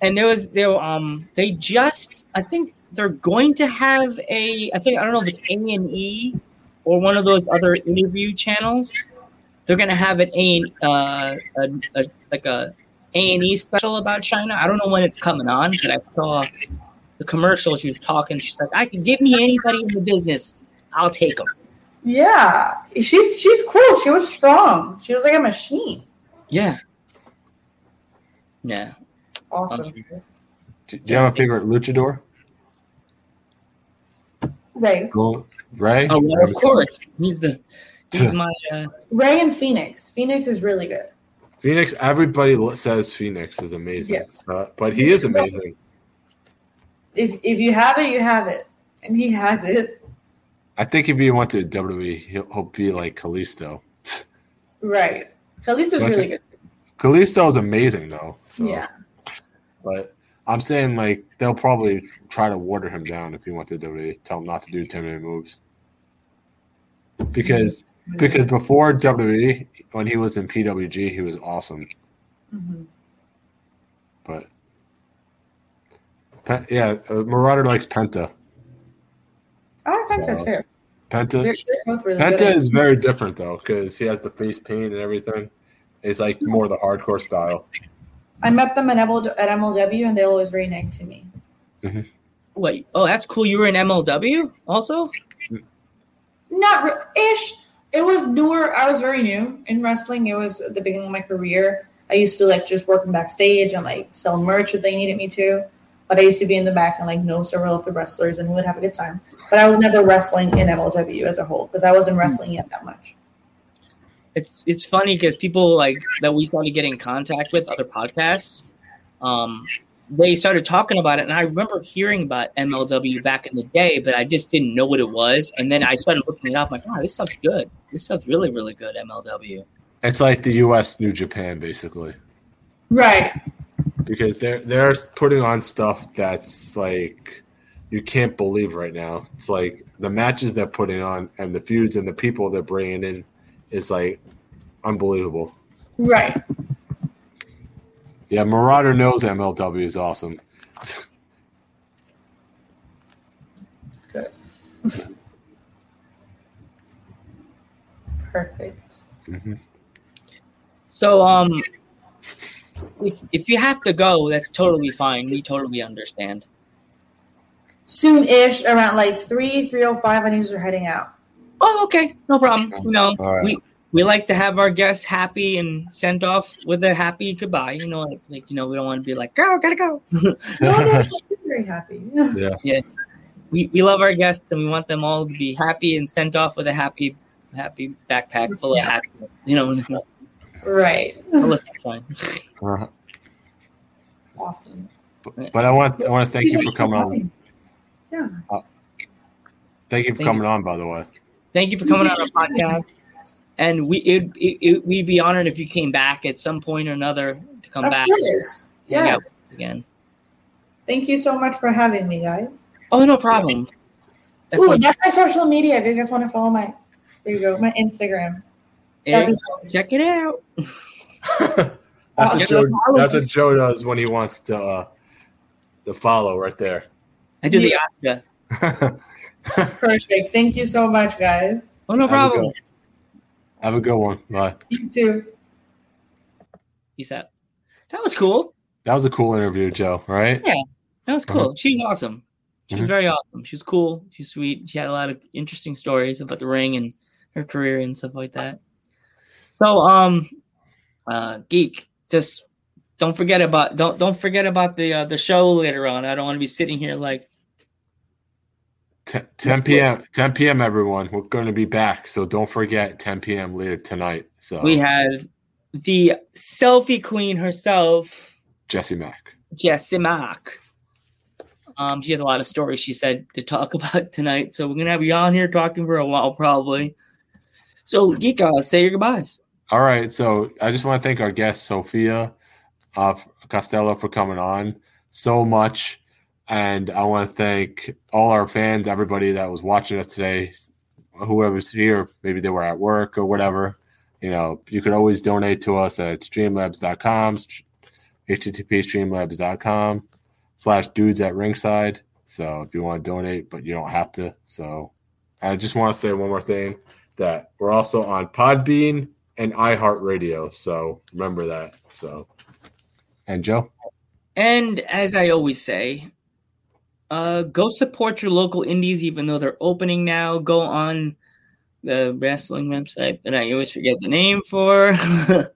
and there was there um they just I think they're going to have a I think I don't know if it's A and E or one of those other interview channels. They're gonna have an A uh a, a like a A and E special about Chyna. I don't know when it's coming on, but I saw the commercial. She was talking. She's like, "I can give me anybody in the business. I'll take them." Yeah, she's she's cool. She was strong. She was like a machine. Yeah, yeah. Awesome. Do do you have a favorite luchador? Ray, Go Ray. Oh, well, of course. He's the he's my uh, Ray, and Fénix. Fénix is really good. Fénix. Everybody says Fénix is amazing, Yes. uh, but he is amazing. If if you have it, you have it, and he has it. I think if he went to WWE, he'll, he'll be like Kalisto. Right. Kalisto's Okay. really good. Kalisto is amazing though. So, Yeah. But I'm saying like they'll probably try to water him down if he went to WWE. Tell him not to do too many moves. Because because before WWE, when he was in PWG, he was awesome. Mhm. But yeah, uh, Marauder likes Penta. I like Penta's So- hair. Penta. They're, they're both really Penta good. is very different though because he has the face paint and everything. It's like more the hardcore style. I met them at, MLW and they're always very nice to me. Wait, oh, that's cool. You were in MLW also? Not re- ish. It was newer. I was very new in wrestling. It was the beginning of my career. I used to like just work in backstage and like sell merch if they needed me to. But I used to be in the back and like know several of the wrestlers and we would have a good time. But I was never wrestling in MLW as a whole because I wasn't wrestling yet that much. It's it's funny because people like that we started getting in contact with other podcasts. Um, they started talking about it, and I remember hearing about MLW back in the day, but I just didn't know what it was. And then I started looking it up. I'm like, wow, this stuff's good. This stuff's really, really good. MLW. It's like the U.S. New Japan basically Right. because they're they're putting on stuff that's like you can't believe right now. It's like the matches they're putting on and the feuds and the people they're bringing in is like unbelievable. Right. Yeah, Marauder knows MLW is awesome. Good. Perfect. hmm So, um, if if you have to go, that's totally fine. We totally understand. Soon ish, around like 3, 305, I need to start heading out. Oh, okay, no problem. You know, All right. we we like to have our guests happy and sent off with a happy goodbye. You know, like, like you know, we don't want to be like, go, gotta go. (laughs) No, no, I'm very happy. (laughs) Yeah. yes, we we love our guests and we want them all to be happy and sent off with a happy happy backpack full of happiness. You know, (laughs) right. full of. Uh, Awesome. but I want I want to thank you for coming on. Yeah. Thank you for Thank coming on. By the way, Thank you for coming on our podcast. And we it, it, it we'd be honored if you came back at some point or another to come Of back course. Yes. again. Thank you so much for having me, guys. Oh, no problem. (laughs) Ooh, that's my social media. If you guys want to follow my, there you go, my Instagram. Eric, check it out. (laughs) that's what Joe. That's what Joe does when he wants to uh, to follow right there. I do the Oscar. (laughs) Perfect. Thank you so much, guys. Oh, no Have a problem. Good- Have a good one. Bye. You too. Peace out. That was cool. That was a cool interview, Joe. Right? Yeah, that was cool. She was awesome. She was Mhm. very awesome. She was cool. She's sweet. She had a lot of interesting stories about the ring and her career and stuff like that. So, um, uh, geek, just don't forget about don't don't forget about the uh, the show later on. I don't want to be sitting here like 10, 10 p.m. 10 p.m. Everyone, we're going to be back, so don't forget 10 p.m. later tonight. So we have the selfie queen herself, Jesse Mack. Jessie Mack. Um, she has a lot of stories she said to talk (laughs) about tonight, so we're gonna have you on here talking for a while probably. So, Geeka, say your goodbyes. All right, so I just want to thank our guest Sophia uh, Costello for coming on so much, and I want to thank all our fans, everybody that was watching us today, whoever's here. Maybe they were at work or whatever. You know, you could always donate to us at streamlabs.com, http streamlabs.com slash dudes at ringside. So if you want to donate, but you don't have to. So I just want to say one more thing that we're also on Podbean and iHeartRadio. So remember that. So, and Joe, And as I always say, uh, go support your local indies, even though they're opening now. Go on the wrestling website that I always forget the name for. (laughs)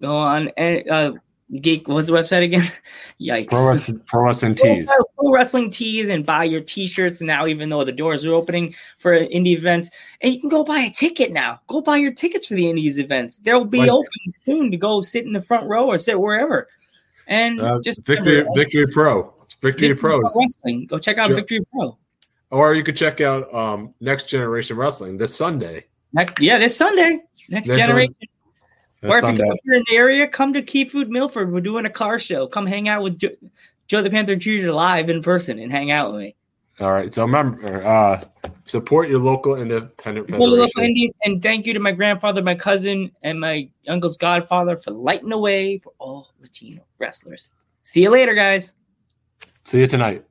go on and uh, geek. What's the website again? (laughs) Yikes! Pro Wrestling, Pro Wrestling Tees. buy Pro wrestling tees and buy your t-shirts now. Even though the doors are opening for indie events, and you can go buy a ticket now. Go buy your tickets for the indies events. They'll be Like- open soon to go sit in the front row or sit wherever. And Uh, just Victory, remember, Victory Pro. Victory, Victory Pro. Wrestling. Go check out Sure. Victory Pro. Or you could check out um, Next Generation Wrestling this Sunday. Next, yeah, this Sunday, next Next generation. Or if, Sunday. you, you're in the area, come to Key Food Milford. We're doing a car show. Come hang out with Joe, Joe the Panther Jr. live in person and hang out with me. All right. So remember, uh, support your local independent Support the local indies, and thank you to my grandfather, my cousin, and my uncle's godfather for lighting the way for all Latino wrestlers. See you later, guys. See you tonight.